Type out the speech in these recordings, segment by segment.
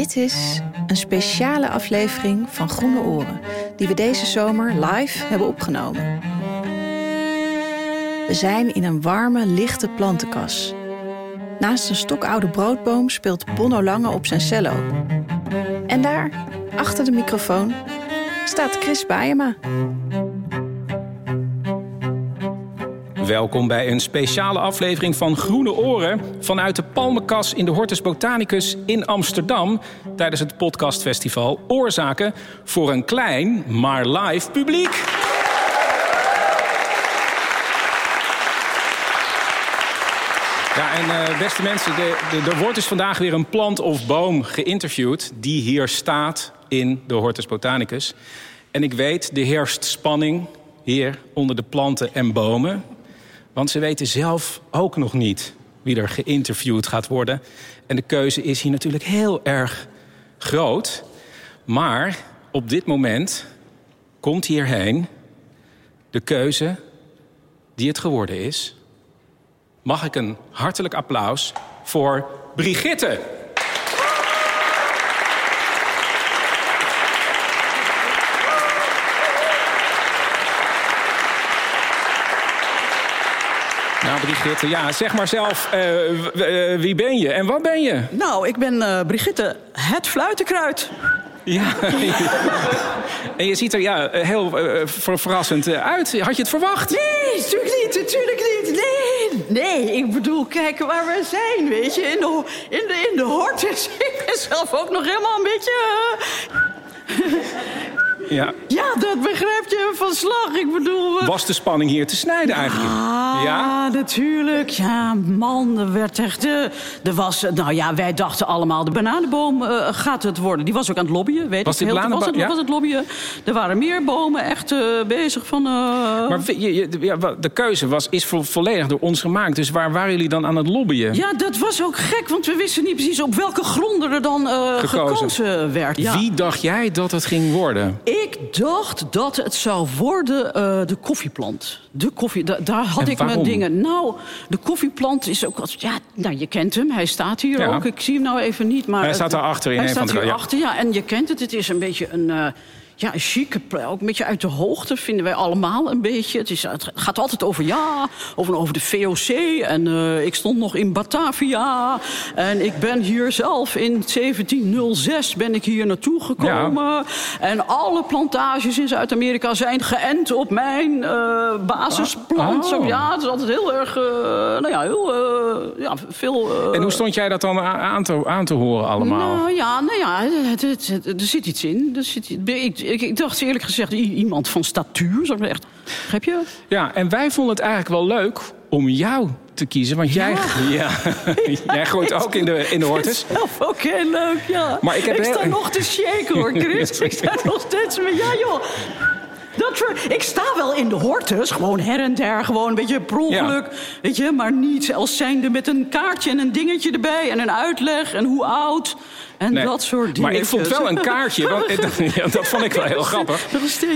Dit is een speciale aflevering van Groene Oren, die we deze zomer live hebben opgenomen. We zijn in een warme, lichte plantenkas. Naast een stokoude broodboom speelt Bonno Lange op zijn cello. En daar, achter de microfoon, staat Chris Baiema. Welkom bij een speciale aflevering van Groene Oren vanuit de Palmenkas in de Hortus Botanicus in Amsterdam tijdens het podcastfestival Oorzaken voor een klein maar live publiek. Ja, en uh, beste mensen, er wordt dus vandaag weer een plant of boom geïnterviewd die hier staat in de Hortus Botanicus. En ik weet, er heerst spanning hier onder de planten en bomen. Want ze weten zelf ook nog niet wie er geïnterviewd gaat worden. En de keuze is hier natuurlijk heel erg groot. Maar op dit moment komt hierheen de keuze die het geworden is. Mag ik een hartelijk applaus voor Brigitte? Brigitte, ja, zeg maar zelf, uh, uh, wie ben je en wat ben je? Nou, ik ben uh, Brigitte, het fluitenkruid. Ja, en je ziet er ja, heel ver verrassend uit. Had je het verwacht? Nee, natuurlijk niet, natuurlijk niet. Nee, nee, ik bedoel, kijk waar we zijn, weet je. In de, in de, in de hortus. Ik ben zelf ook nog helemaal een beetje... Ja. ja, dat begrijp je van slag. Ik bedoel... Was de spanning hier te snijden eigenlijk? Ah, ja, natuurlijk. Ja, man, er werd echt... Uh, er was, nou ja, wij dachten allemaal, de bananenboom uh, gaat het worden. Die was ook aan het lobbyen, weet was ik. Heel, was, het, ja? was het lobbyen. Er waren meer bomen echt uh, bezig van... Maar je, je, ja, de keuze was, is vo volledig door ons gemaakt. Dus waar waren jullie dan aan het lobbyen? Ja, dat was ook gek, want we wisten niet precies op welke gronden er dan gekozen. gekozen, werd. Ja. Wie dacht jij dat het ging worden? Ik dacht dat het zou worden uh, de koffieplant. De koffie, da daar had en ik waarom? mijn dingen. Nou, de koffieplant is ook... Ja, nou, je kent hem, hij staat hier ja. ook. Ik zie hem nou even niet, maar... Hij staat daarachter in hij een staat van de... Hier achter, ja, en je kent het. Het is een beetje een... Uh, ja, chique, ook een beetje uit de hoogte vinden wij allemaal een beetje. Het, is, het gaat altijd over ja, over, over de VOC. En uh, ik stond nog in Batavia. En ik ben hier zelf in 1706 ben ik hier naartoe gekomen. Ja. En alle plantages in Zuid-Amerika zijn geënt op mijn uh, basisplant. Oh. Ja, het is altijd heel erg, uh, nou ja, heel ja, veel... en hoe stond jij dat dan aan te, aan te horen allemaal? Nou ja, nou ja er zit iets in. Er zit, ik, ik, ik, dacht eerlijk gezegd, iemand van statuur. Zou ik echt, begrijp je? Ja, en wij vonden het eigenlijk wel leuk om jou te kiezen. Want jij, ja. Ja, jij gooit ook in de, in de hortus. zelf ook heel leuk, ja. Maar ik, heb ik heel... sta nog te shaken hoor, Chris. ik sta nog steeds met, ja joh. Dat ik sta wel in de hortus, gewoon her en der, gewoon een beetje per ongeluk. Ja. Weet je, maar niet als zijnde met een kaartje en een dingetje erbij... en een uitleg en hoe oud en nee, dat soort dingen. Maar ik vond wel een kaartje, want, ja, dat vond ik wel heel grappig.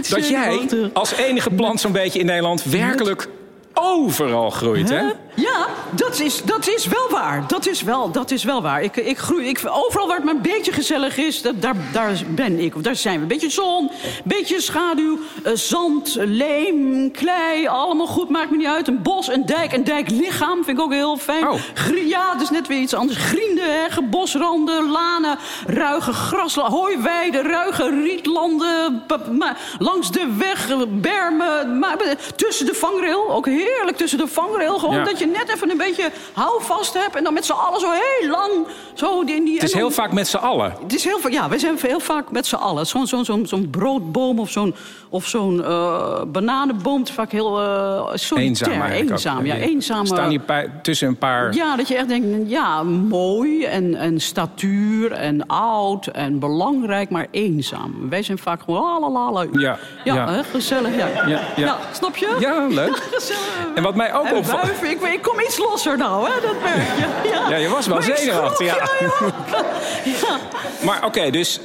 Dat jij als enige plant zo'n beetje in Nederland werkelijk overal groeit, hè? Ja, dat is, dat is wel waar. Dat is wel, dat is wel waar. Ik, ik groei, ik, overal waar het maar een beetje gezellig is, dat, daar, daar ben ik. Of daar zijn we. Een beetje zon, beetje schaduw, uh, zand, leem, klei. Allemaal goed, maakt me niet uit. Een bos, een dijk, een dijklichaam vind ik ook heel fijn. Oh. Grie, ja, dat is net weer iets anders. Griende, heggen, bosranden, lanen, ruige graslanden, hooiweiden, ruige rietlanden. Langs de weg, bermen, maar, tussen de vangrail. Ook heerlijk tussen de vangrail. Gewoon Ja. dat je net even een beetje houvast hebt... en dan met z'n allen zo heel lang... Zo in die, Het is heel vaak met z'n allen. Het is heel vaak, ja, wij zijn heel vaak met z'n allen. Zo'n zo'n zo'n zo'n broodboom of zo'n of zo'n uh, bananenboom... het is vaak heel uh, solitair. Eenzaam ja, eenzaam. Staan hier bij, tussen een paar... Ja, dat je echt denkt, ja, mooi en, en statuur en oud en belangrijk, maar eenzaam. Wij zijn vaak gewoon lalalala. Ja, ja, ja. Hè, gezellig. Ja. Ja, ja. snap je? Ja, leuk. gezellig. En wat mij ook opvalt... ik kom iets losser nou, hè, dat merk je. Ja, Ja, je was wel zenuwachtig, ja. Maar oké, dus uh,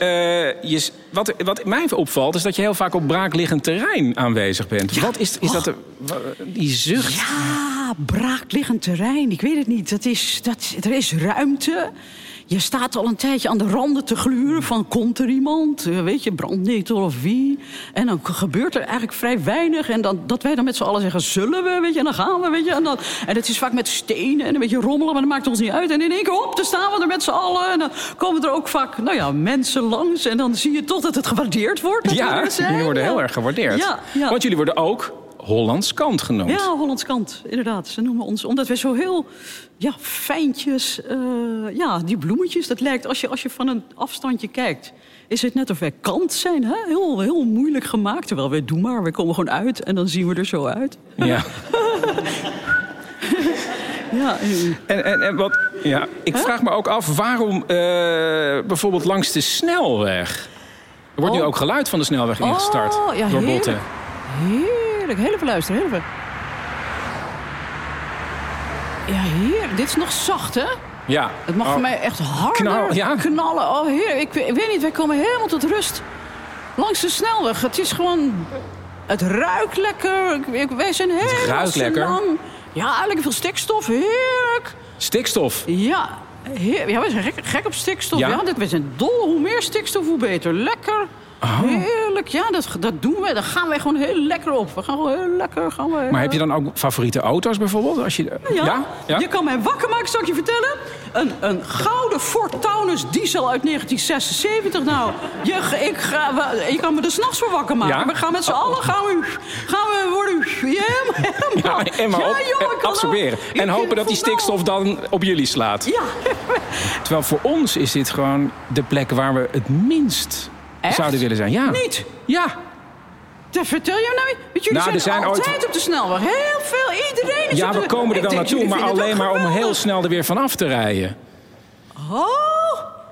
je, wat, wat mij opvalt... is dat je heel vaak op braakliggend terrein aanwezig bent. Wat is, is dat... De, die zucht? Ja, ja, braakliggend terrein. Ik weet het niet. Dat is, dat, er is ruimte. Je staat al een tijdje aan de randen te gluren van komt er iemand? Eh, Weet je, brandnetel of wie? En dan gebeurt er eigenlijk vrij weinig. En dan, dat wij dan met z'n allen zeggen, zullen we? Weet je, en dan gaan we, weet je. En, dan, en het is vaak met stenen en een beetje rommelen, maar dat maakt ons niet uit. En in één keer, hop, dan staan we er met z'n allen. En dan komen er ook vaak, nou ja, mensen langs. En dan zie je toch dat het gewaardeerd wordt. Ja, jullie worden heel erg gewaardeerd. Ja, ja. Want jullie worden ook Hollands kant genoemd. Ja, Hollands kant, inderdaad. Ze noemen ons, omdat we zo heel ja, fijntjes, eh, ja, die bloemetjes, dat lijkt, als je, als je van een afstandje kijkt, is het net of wij kant zijn, hè? Heel, heel moeilijk gemaakt. Terwijl wij doen maar, we komen gewoon uit en dan zien we er zo uit. Ja. Ja, eh, En, en, en wat, ja, ik vraag me ook af waarom eh, bijvoorbeeld langs de snelweg. Er wordt nu Oh. ook geluid van de snelweg ingestart Oh, ja, door heerlijk. botten. Heerlijk. Heel even luisteren, heel even. Ja, heerlijk. Dit is nog zacht, hè? Ja. Het mag Oh, voor mij echt harder Knal- ja. knallen. Oh, heer, ik, ik weet niet, wij komen helemaal tot rust. Langs de snelweg. Het is gewoon... Het ruikt lekker. Ik, ik- wij zijn heel ruikt lekker? lang. Ja, lekker veel stikstof. Heerlijk. Stikstof. Ja, heer, ja wij zijn gek, gek op stikstof. Ja? Ja? dit, we zijn dol. Hoe meer stikstof, hoe beter. Lekker. Oh. Heerlijk. Ja, dat, dat doen we. Daar gaan wij gewoon heel lekker op. We gaan gewoon heel lekker. Gaan we, Maar heb je dan ook favoriete auto's bijvoorbeeld? Als je, ja. Ja? Je kan mij wakker maken, zal ik je vertellen. Een, een gouden Ford Taunus diesel uit 1976. Nou, je, ik ga, we- je kan me er s'nachts voor wakker maken. Ja? We gaan met z'n allen gaan we, gaan we worden helemaal, Ja, en maar op, joh, eh, absorberen. En hopen dat die stikstof dan op jullie slaat. Ja, Terwijl voor ons is dit gewoon de plek waar we het minst Echt? zouden willen zijn. Ja. niet. Ja. Dat vertel je nou niet. Jullie Nou, er zijn, ooit- altijd op de snelweg. Heel veel, iedereen is Ja, we de- komen er dan naartoe, maar alleen maar om heel snel er weer vanaf te rijden. Oh,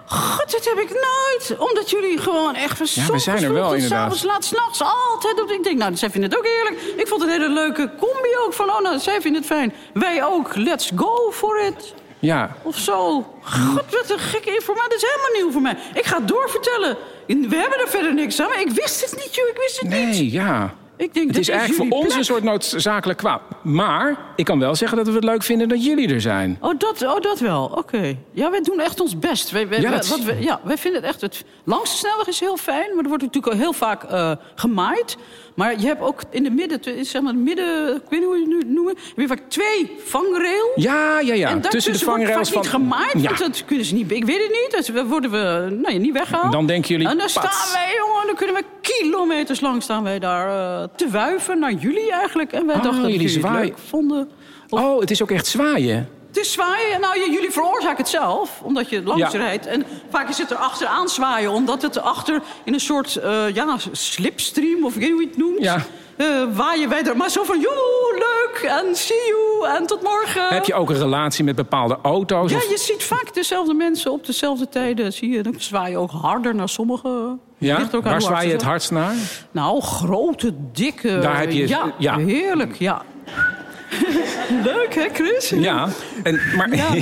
god, dat heb ik nooit. Omdat jullie gewoon echt van Ja, we zijn er wel, inderdaad. S'avonds laat, s'nachts, altijd. Op, ik denk, nou, zij vinden het ook heerlijk. Ik vond het een hele leuke combi ook. Van, oh, nou, zij vinden het fijn. Wij ook. Let's go for it. Ja. Of zo. God, wat een gekke informatie. Dat is helemaal nieuw voor mij. Ik ga het doorvertellen. We hebben er verder niks aan. Maar ik wist het niet, joh. Ik wist het niet. Nee, ja. Ik denk, Het is eigenlijk voor ons een soort noodzakelijk kwaad. Maar ik kan wel zeggen dat we het leuk vinden dat jullie er zijn. Oh dat, oh, dat wel. Oké. Ja, wij doen echt ons best. Wij, wij, Ja, dat is- wat wij, ja, wij vinden het echt... Het, langs de snelweg is heel fijn, maar er wordt natuurlijk ook heel vaak eh, gemaaid. Maar je hebt ook in de midden, zeg maar, midden, ik weet niet hoe je het nu noemen... heb je vaak twee vangrail. Ja, ja, ja. en Tussen de vangrails vaak van... niet gemaaid, Ja. want dat kunnen ze niet... Ik weet het niet, dus worden we nou, ja, niet weggehaald. Dan denken jullie, En dan pats. staan wij, jongen, dan kunnen we kilometers lang staan wij daar eh, te wuiven naar jullie eigenlijk. En wij Oh, dachten dat jullie. Leuk vonden. Of- Oh, het is ook echt zwaaien. het is zwaaien. Nou, jullie veroorzaken het zelf, omdat je langs Ja. rijdt. En vaak is het er achteraan zwaaien, omdat het erachter in een soort eh, ja, slipstream, of ik weet niet hoe je het noemt. Ja. eh, waaien wij er maar zo van, joe, leuk, en see you, en tot morgen. Heb je ook een relatie met bepaalde auto's? Ja, of- je ziet vaak dezelfde mensen op dezelfde tijden. Zie je, dan zwaai je ook harder naar sommige. ja? Ook Waar zwaai je het hardst naar? Nou, grote, dikke. Daar heb je- Ja, ja. heerlijk, ja. Leuk, hè, Chris? Ja. En, maar, Ja.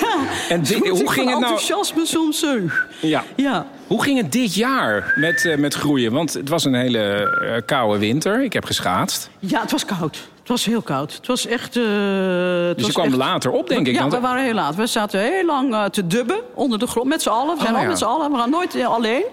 Ja. En Zo hoe ging het nou- enthousiasme soms. eh, ja. Ja. Hoe ging het dit jaar met, eh, met groeien? Want het was een hele eh, koude winter. Ik heb geschaatst. ja, het was koud. Het was heel koud. Het was echt... eh, het Dus je kwam echt- later op, denk ik. Ja, want- we waren heel laat. We zaten heel lang te dubben onder de grond. Met z'n allen. We zijn Oh, al ja. met z'n allen. We gaan nooit alleen.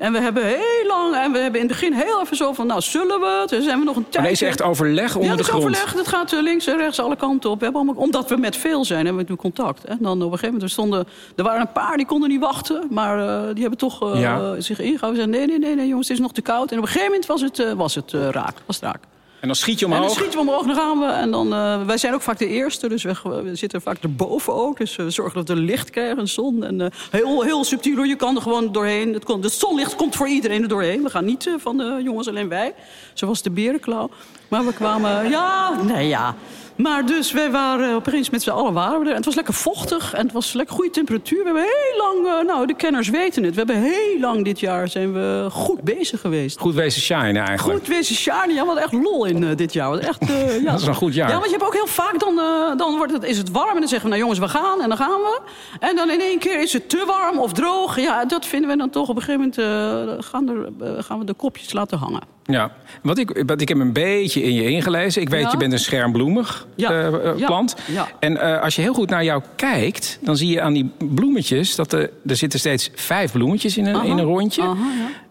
En we hebben heel lang... En we hebben in het begin heel even zo van... Nou, zullen we? Toen zijn we nog een Maar tijdje... deze echt overleg onder ja, de is grond. overleg. Dat gaat eh, links en rechts alle kanten op. We hebben allemaal, omdat we met veel zijn, hebben we natuurlijk contact. En dan op een gegeven moment, er, stonden, er waren een paar die konden niet wachten. Maar eh, die hebben toch Ja. zich ingehouden. Ze zeiden, nee, nee, nee, nee, jongens, het is nog te koud. En op een gegeven moment was het, was het raak. Was het raak. En dan schiet je En dan omhoog. schieten we omhoog, dan gaan we. En dan, eh, wij zijn ook vaak de eerste, dus we, zitten vaak erboven ook. Dus we zorgen dat we licht krijgen, en zon. En eh, heel, heel subtiel, je kan er gewoon doorheen. Het, kon, het zonlicht komt voor iedereen er doorheen. We gaan niet eh, van de jongens alleen wij. Zoals de berenklauw. Maar we kwamen, ja, nee ja. Maar dus wij waren opeens met z'n allen waren we er. En het was lekker vochtig en het was lekker goede temperatuur. We hebben heel lang, eh, nou de kenners weten het. We hebben heel lang dit jaar zijn we goed bezig geweest. Goed wezen shine eigenlijk. Goed wezen Shani, ja, wat echt lol in eh, dit jaar. Echt, eh, ja. Dat is een goed jaar. Ja, want je hebt ook heel vaak, dan, dan wordt het, is het warm en dan zeggen we, nou jongens, we gaan en dan gaan we. En dan in één keer is het te warm of droog. Ja, dat vinden we dan toch op een gegeven moment, gaan, er, gaan we de kopjes laten hangen. Ja, wat ik, wat ik heb een beetje in je ingelezen. Ik weet, Ja. je bent een schermbloemig Ja. eh, eh, Ja. plant. Ja. En eh, als je heel goed naar jou kijkt, dan zie je aan die bloemetjes... dat er, er zitten steeds vijf bloemetjes in een, Aha. in een rondje. Aha.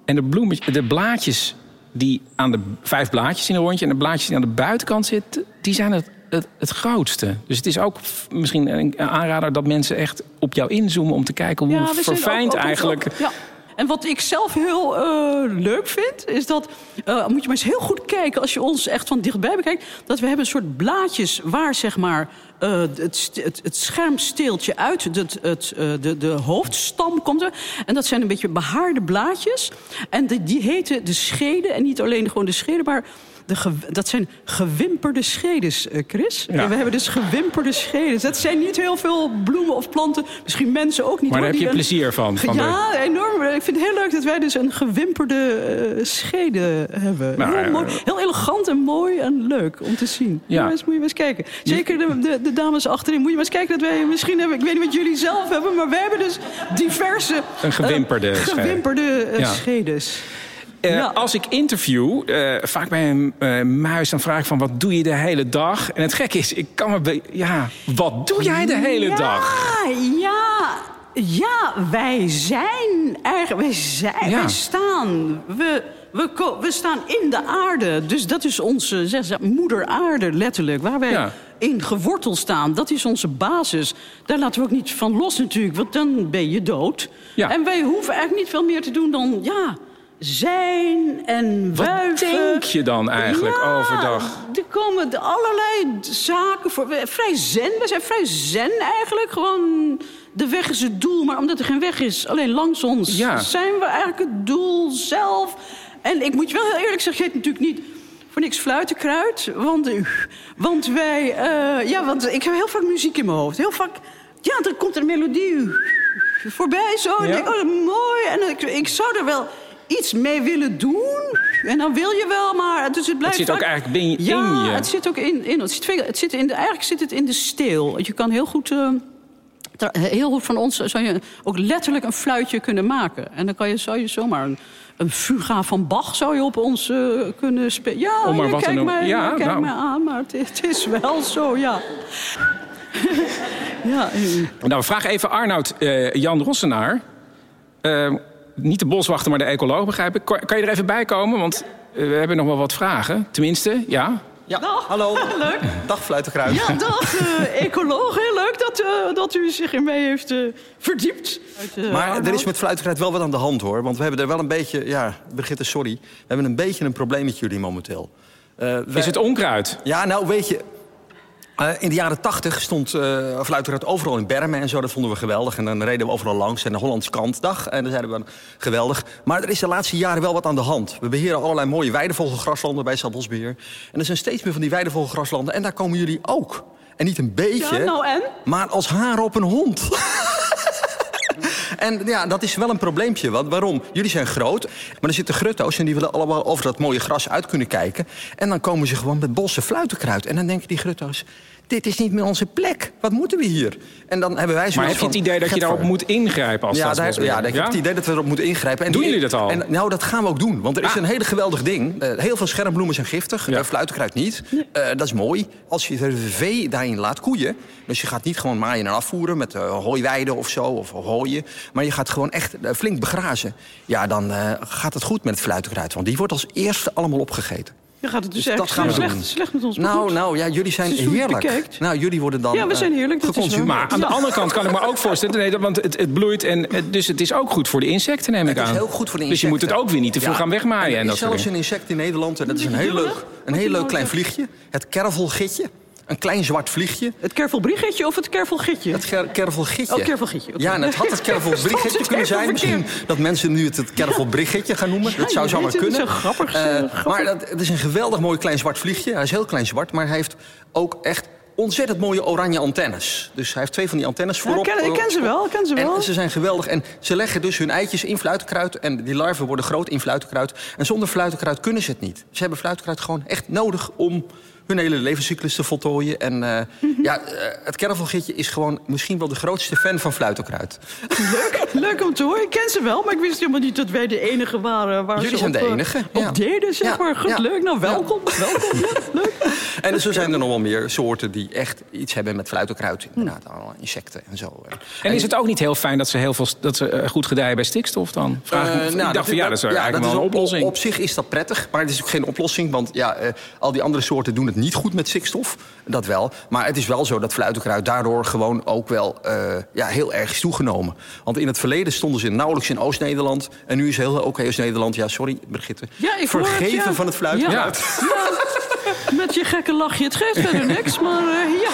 En de, bloemetjes, de blaadjes die aan de vijf blaadjes in een rondje... en de blaadjes die aan de buitenkant zitten, die zijn het, het, het grootste. Dus het is ook misschien een aanrader dat mensen echt op jou inzoomen... om te kijken hoe verfijnd ook- ook- eigenlijk... ja. En wat ik zelf heel eh, leuk vind, is dat... eh, moet je maar eens heel goed kijken als je ons echt van dichtbij bekijkt... dat we hebben een soort blaadjes waar zeg maar... eh, het, het, het schermsteeltje uit het, de, de hoofdstam komt er. En dat zijn een beetje behaarde blaadjes. En die, heten de scheden. En niet alleen gewoon de scheden, maar... De dat zijn gewimperde schedes, eh, Chris. Ja. We hebben dus gewimperde schedes. Dat zijn niet heel veel bloemen of planten. Misschien mensen ook niet. Maar hoor, daar heb je een- plezier van. van de- ja, enorm. Ik vind het heel leuk dat wij dus een gewimperde eh schede hebben. Nou, heel, mooi, heel elegant en mooi en leuk om te zien. Ja. Moet je maar eens kijken. Zeker de, de, de dames achterin. Moet je maar eens kijken dat wij misschien hebben... Ik weet niet wat jullie zelf hebben, maar wij hebben dus diverse... Een gewimperde schede. Gewimperde Ja. schedes. Eh, Ja. Als ik interview, eh, vaak bij een eh, muis, dan vraag ik van wat doe je de hele dag? En het gekke is, ik kan me. be- Ja, wat doe jij de hele ja, dag? Ja, ja, wij zijn eigenlijk, wij, zijn, Ja. wij staan, we, we, we staan in de aarde. Dus dat is onze zeg, ze, moeder aarde letterlijk, waar wij Ja. in geworteld staan. Dat is onze basis. Daar laten we ook niet van los natuurlijk, want dan ben je dood. Ja. En wij hoeven eigenlijk niet veel meer te doen dan, ja, zijn en Wat wuiven. denk je dan eigenlijk Ja, overdag? Er komen allerlei zaken voor. Vrij zen. We zijn vrij zen eigenlijk. Gewoon, de weg is het doel. Maar omdat er geen weg is, alleen langs ons... Ja. zijn we eigenlijk het doel zelf. En ik moet je wel heel eerlijk zeggen... je heet natuurlijk niet voor niks fluitenkruid. Want, eh, want wij... eh, ja, want ik heb heel vaak muziek in mijn hoofd. Heel vaak... Ja, dan komt er een melodie voorbij zo. En Ja? ik denk, oh, mooi. En ik, ik zou er wel iets mee willen doen. En dan wil je wel, maar dus het blijft... zit ook vaak- eigenlijk in ja, je. het zit ook in... in het zit, het zit in de, eigenlijk zit het in de steel. Je kan heel goed... eh, heel goed van ons zou je ook letterlijk een fluitje kunnen maken. En dan kan je, zou je zomaar een, een fuga van Bach zou je op ons eh, kunnen spelen. Ja, Om maar wat kijkt mij, Ja, kijkt nou. mij aan, maar het, het is wel zo, ja. ja, eh, Nou, vragen even Arnoud Jan Rossenaar. Eh, niet de boswachter, maar de ecoloog, begrijp ik. Kan je er even bij komen? Want eh, we hebben nog wel wat vragen. Tenminste, ja. Ja, Dag. hallo. Leuk. Dag Fluitenkruid. Ja, dag, eh, ecoloog. Heel leuk dat, eh, dat u zich in mij heeft eh, verdiept. Uit, Maar er is met Fluitenkruid wel wat aan de hand hoor. Want we hebben er wel een beetje, ja, Brigitte, sorry. We hebben een beetje een probleem met jullie momenteel. Eh, wij- Is het onkruid? Ja, nou weet je... eh, in de jaren tachtig stond uh, Fluitenkruid overal in bermen en zo. Dat vonden we geweldig. En dan reden we overal langs. En de Hollandse kant, dag. En dan zeiden we geweldig. Maar er is de laatste jaren wel wat aan de hand. We beheren allerlei mooie weidevogelgraslanden bij Stadbosbeheer. En er zijn steeds meer van die weidevogelgraslanden. En daar komen jullie ook. En niet een beetje, Ja, nou en? maar als haar op een hond. En ja, dat is wel een probleempje. Want waarom? Jullie zijn groot, maar er zitten grutto's... en die willen allemaal over dat mooie gras uit kunnen kijken. En dan komen ze gewoon met bossen fluitenkruid. En dan denken die grutto's... dit is niet meer onze plek. Wat moeten we hier? En dan hebben wij Maar heb je het idee dat je daarop moet ingrijpen als ja, daar, ja, ik heb het idee dat we erop moeten ingrijpen. En Doen die- jullie dat al? En, nou, dat gaan we ook doen. Want er is Ah. een hele geweldig ding. Eh, heel veel schermbloemen zijn giftig. Ja. eh, fluitenkruid niet. Eh, dat is mooi. Als je de vee daarin laat koeien... dus je gaat niet gewoon maaien en afvoeren met eh, hooiweiden of zo... of hooien, maar je gaat gewoon echt flink begrazen... ja, dan eh, gaat het goed met het fluitenkruid. Want die wordt als eerste allemaal opgegeten. Je gaat het dus, Dus dat we slecht, doen. slecht met ons Nou, goed. nou, ja, jullie zijn heerlijk. Nou, jullie worden dan Ja, we zijn eh, heerlijk, dat is. Maar aan de andere kant kan ik me ook voorstellen... Nee, dat- want het, het bloeit en eh, dus het is ook goed voor de insecten, neem ik Het aan. is heel goed voor de Dus je moet het insecten. ook weer niet te veel Ja. gaan wegmaaien. En En er dat is zelfs een insect in Nederland, en dat is een heel leuk, een heel leuk klein vliegje. Het kervelgitje. Een klein zwart vliegje. Het kervelbriegetje of het kervelgitje? Het ker kervelgitje. Oh, kervelgitje. Ja, en het had het kervelbriggetje het kunnen zijn. Misschien dat mensen nu het het kervelbriggetje gaan noemen. Ja, dat zou zomaar het, kunnen. het is een grappig, grappig. Maar dat, het is een geweldig mooi klein zwart vliegje. Hij is heel klein zwart, maar hij heeft ook echt ontzettend mooie oranje antennes. Dus hij heeft twee van die antennes Ja, voorop. ik ken, ik ken ze wel, ik ken ze wel. En ze zijn geweldig. En ze leggen dus hun eitjes in fluitenkruid. En die larven worden groot in fluitenkruid. En zonder fluitenkruid kunnen ze het niet. Ze hebben fluitenkruid gewoon echt nodig om hun hele levenscyclus te voltooien. En eh, ja, eh, het carnavalgietje is gewoon misschien wel de grootste fan van fluitokruid. Leuk, leuk om te horen. Ik ken ze wel, maar ik wist helemaal niet dat wij de enige waren waar Jullie ze zijn op, de eh, enige, op ja. deden, zeg Ja, maar. Goed, ja. leuk. Nou, welkom. Welkom, ja, leuk. En zo zijn er nog wel meer soorten die echt iets hebben met fluitokruid. Inderdaad, allemaal insecten en zo. En is het ook niet heel fijn dat ze, heel veel, dat ze goed gedijen bij stikstof dan? Vraag Eh, ik nou, dacht van ja, dat is eigenlijk dat wel een op- oplossing. Op, zich is dat prettig, maar het is ook geen oplossing. Want ja, eh, al die andere soorten doen het niet goed met stikstof. Dat wel. Maar het is wel zo dat fluitokruid daardoor gewoon ook wel eh, ja, heel erg is toegenomen. Want in het verleden stonden ze nauwelijks in Oost-Nederland. En nu is heel ook Oost-Nederland, ja sorry Brigitte, Ja, ik hoor het, vergeven ja. van het fluitokruid. Ja, met je gekke lachje. Het geeft verder niks, maar eh, ja,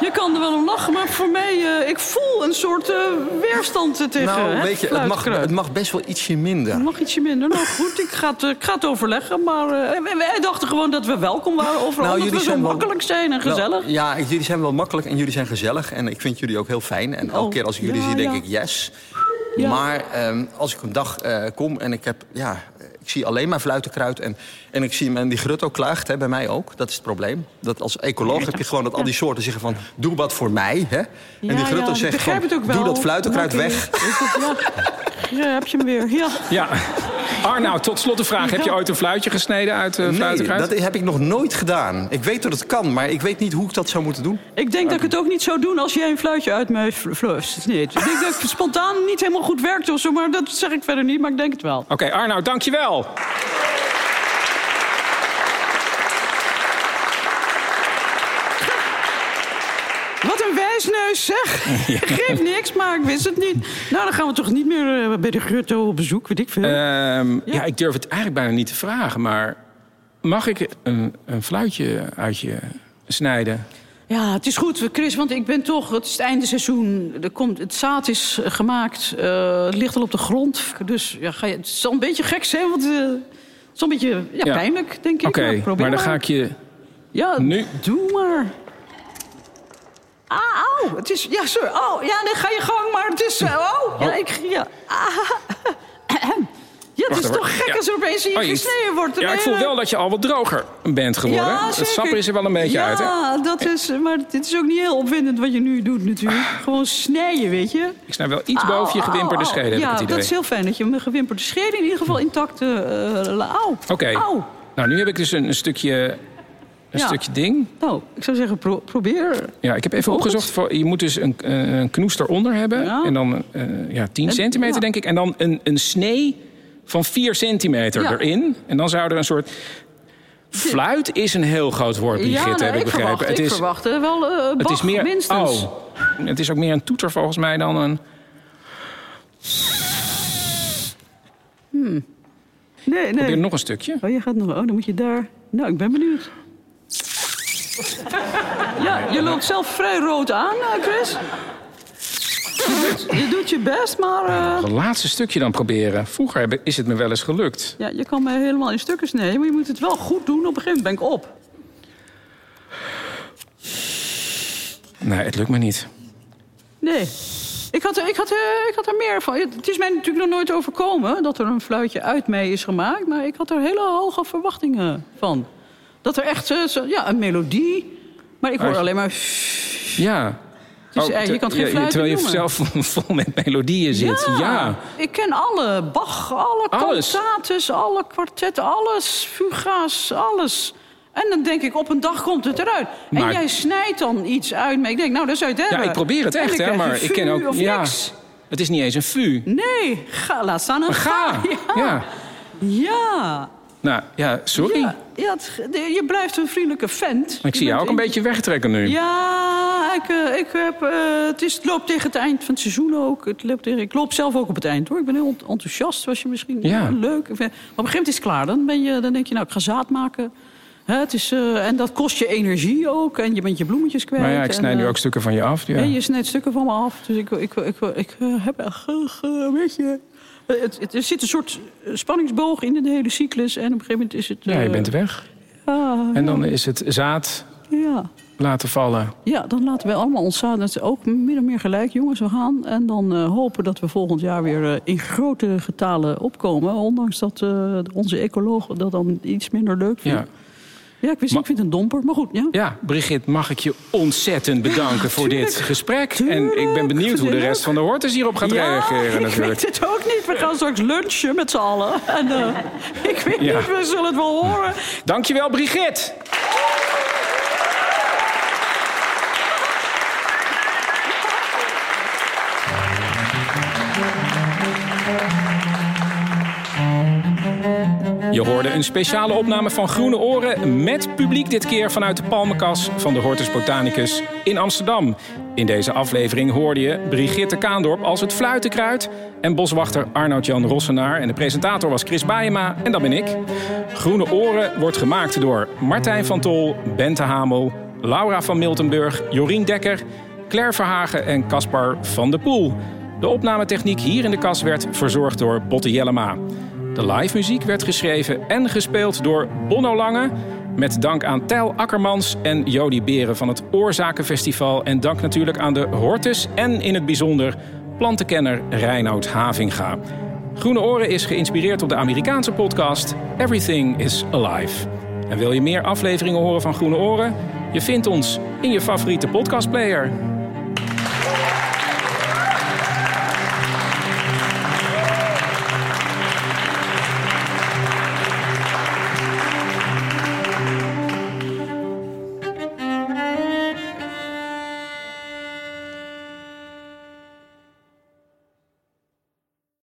je kan er wel om lachen. Maar voor mij, eh, ik voel een soort eh, weerstand tegen Nou, het weet je, het mag, het mag best wel ietsje minder. Het mag ietsje minder. Nou goed, ik ga het, eh, ik ga het overleggen. Maar wij, wij dachten gewoon dat we welkom waren overal. Nou, dat jullie we zo zijn wel- makkelijk zijn en gezellig. Wel, ja, jullie zijn wel makkelijk en jullie zijn gezellig. En ik vind jullie ook heel fijn. En elke Oh, keer als ik jullie ja, zie, denk ja. ik yes. Ja. Maar ehm, als ik een dag eh, kom en ik heb... Ja, ik zie alleen maar fluitenkruid. En, en ik zie men die grutto klaagt, hè, bij mij ook. Dat is het probleem. Dat als ecoloog heb je gewoon dat al die soorten zeggen van... doe wat voor mij. Hè? en die grutto zegt wel. doe dat fluitenkruid weg. Ja. ja, heb je hem weer. Ja. Ja. Arnoud, tot slot de vraag. Heb je ooit een fluitje gesneden uit uh, Nee, dat heb ik nog nooit gedaan. Ik weet dat het kan, maar ik weet niet hoe ik dat zou moeten doen. Ik denk dat ik het ook niet zou doen als jij een fluitje uit mij fl- fl- sneed. Ik denk dat ik spontaan niet helemaal goed werkte of zo, maar dat zeg ik verder niet, maar ik denk het wel. Oké, Arnoud, dankjewel. Wat een wijsneus, zeg. Geeft niks, maar ik wist het niet. Nou, dan gaan we toch niet meer eh, bij de Grutto op bezoek, weet ik veel. Ehm, ja. ik durf het eigenlijk bijna niet te vragen, maar mag ik een, een fluitje uit je snijden? Ja, het is goed, Chris, want ik ben toch... Het is het einde seizoen, er komt, het zaad is gemaakt, eh, het ligt al op de grond. Dus ja, ga je, het zal een beetje gek zijn, want eh, het is een beetje ja, pijnlijk, denk ik. Oké, Nou, probeer maar dan ga ik je... Ja, Nu. doe maar. Ah, au. Het is... Ja, sorry. Oh, ja, dan ga je gang, maar het is... eh, Oh, ja, ik... Ja. Ah. Ja, het is toch gek Ja. als er opeens in je Oh, je- gesneden wordt. Ja, ik voel wel dat je al wat droger bent geworden. Ja, het sap is er wel een beetje ja, uit, hè? dat is... Maar dit is ook niet heel opwindend wat je nu doet, natuurlijk. Gewoon snijden, weet je. Ik snij wel iets boven je Au, gewimperde au, au. schede, heb ik Ja, dat is heel fijn dat je mijn gewimperde schede in ieder geval intact... au. Oké, nou nu heb ik dus een stukje... Een Ja. stukje ding. Nou, ik zou zeggen, pro- probeer. Ja, ik heb even Volgens? opgezocht. Voor, je moet dus een, eh, een knoest eronder hebben. Ja. En dan eh, ja, 10 En- centimeter, ja. denk ik. En dan een, een snee van 4 centimeter erin. En dan zou er een soort... Fluit is een heel groot woord, Brigitte, ja, heb nee, ik ik begrepen. verwacht, het, ik is, verwacht eh, wel eh het is meer... minstens. Oh, het is ook meer een toeter volgens mij dan een... Nee, Probeer nee. nog een stukje. Oh, je gaat nog... Oh, dan moet je daar... Nou, ik ben benieuwd. Ja, je loopt zelf vrij rood aan, eh, Chris. Je doet, je doet je best, maar... eh, Het laatste stukje dan proberen. Vroeger is het me wel eens gelukt. ja, je kan mij helemaal in stukken snijden, maar je moet het wel goed doen. Op een gegeven moment ben ik op. Nee, het lukt me niet. Nee. Ik had, ik, had, eh, ik had er meer van. Het is mij natuurlijk nog nooit overkomen dat er een fluitje uit mij is gemaakt. Maar ik had er hele hoge verwachtingen van. Dat er echt eh, zo, ja, een melodie. Maar ik hoor Oh, alleen maar. Ja. Dus, Oh, eh, je te- kan geen Terwijl je noemen. zelf vol met melodieën zit. Ja. Ik ken alle Bach, alle cantates, alle kwartetten, alles. Fuga's, alles. En dan denk ik, op een dag komt het eruit. Maar- En jij snijdt dan iets uit me. Ik denk, nou, dat zou je Ja, ik probeer het echt, hè. krijg Maar ik ken ook... Ja, niks. het is niet eens een fu. Nee, ga, laat staan een Een ga. ga. Ja. Ja. Nou, ja, sorry. Ja, ja het- de- je blijft een vriendelijke vent. Ik zie jou ook een beetje wegtrekken nu. Ja, ik, eh, ik heb, eh, het, is, het loopt tegen het eind van het seizoen ook. Het loopt tegen, ik loop zelf ook op het eind hoor. Ik ben heel ent- enthousiast, zoals je misschien Ja. ja. leuk. Ik vind- Maar op een gegeven moment is het klaar. Dan, ben je, dan denk je, nou, ik ga zaad maken. Hè, het is, eh, en dat kost je energie ook. En je bent je bloemetjes kwijt. Maar ja, ik en, snij nu ook stukken van je af. Ja. en je snijdt stukken van me af. Dus ik, ik, ik, ik, heb echt een beetje... Het, het, er zit een soort eh, spanningsboog in de hele cyclus. En op een gegeven moment is het... Ja, je eh, bent weg. ja, En dan is het zaad ja. laten vallen. ja, dan laten we allemaal ontzaad. Dat is ook min of meer gelijk, jongens. We gaan. En dan eh, hopen dat we volgend jaar weer eh, in grote getalen opkomen. Ondanks dat eh, onze ecologen dat dan iets minder leuk vinden. Ja. Ja, ik wist niet, ik vind het een domper, maar goed. Ja. Ja, Brigitte, mag ik je ontzettend bedanken voor dit gesprek. tuurlijk. En ik ben benieuwd hoe de rest van de Hortus hierop gaat reageren ik natuurlijk. weet het ook niet. We gaan straks lunchen met z'n allen. En eh, ik weet Ja. niet, we zullen het wel horen. Dankjewel, Brigitte. Je hoorde een speciale opname van Groene Oren met publiek dit keer vanuit de Palmenkas van de Hortus Botanicus in Amsterdam. In deze aflevering hoorde je Brigitte Kaandorp als het fluitenkruid en boswachter Arnoud-Jan Rossenaar. En de presentator was Chris Baayema en dat ben ik. Groene Oren wordt gemaakt door Martijn van Tol, Bente Hamel, Laura van Miltenburg, Jorien Dekker, Claire Verhagen en Caspar van de Poel. De opnametechniek hier in de kas werd verzorgd door Botte Jellema. De live muziek werd geschreven en gespeeld door Bonno Lange. Met dank aan Tijl Akkermans en Jody Beren van het Oorzakenfestival. En dank natuurlijk aan de Hortus en in het bijzonder plantenkenner Reinoud Havinga. Groene Oren is geïnspireerd op de Amerikaanse podcast Everything is Alive. En wil je meer afleveringen horen van Groene Oren? Je vindt ons in je favoriete podcastplayer.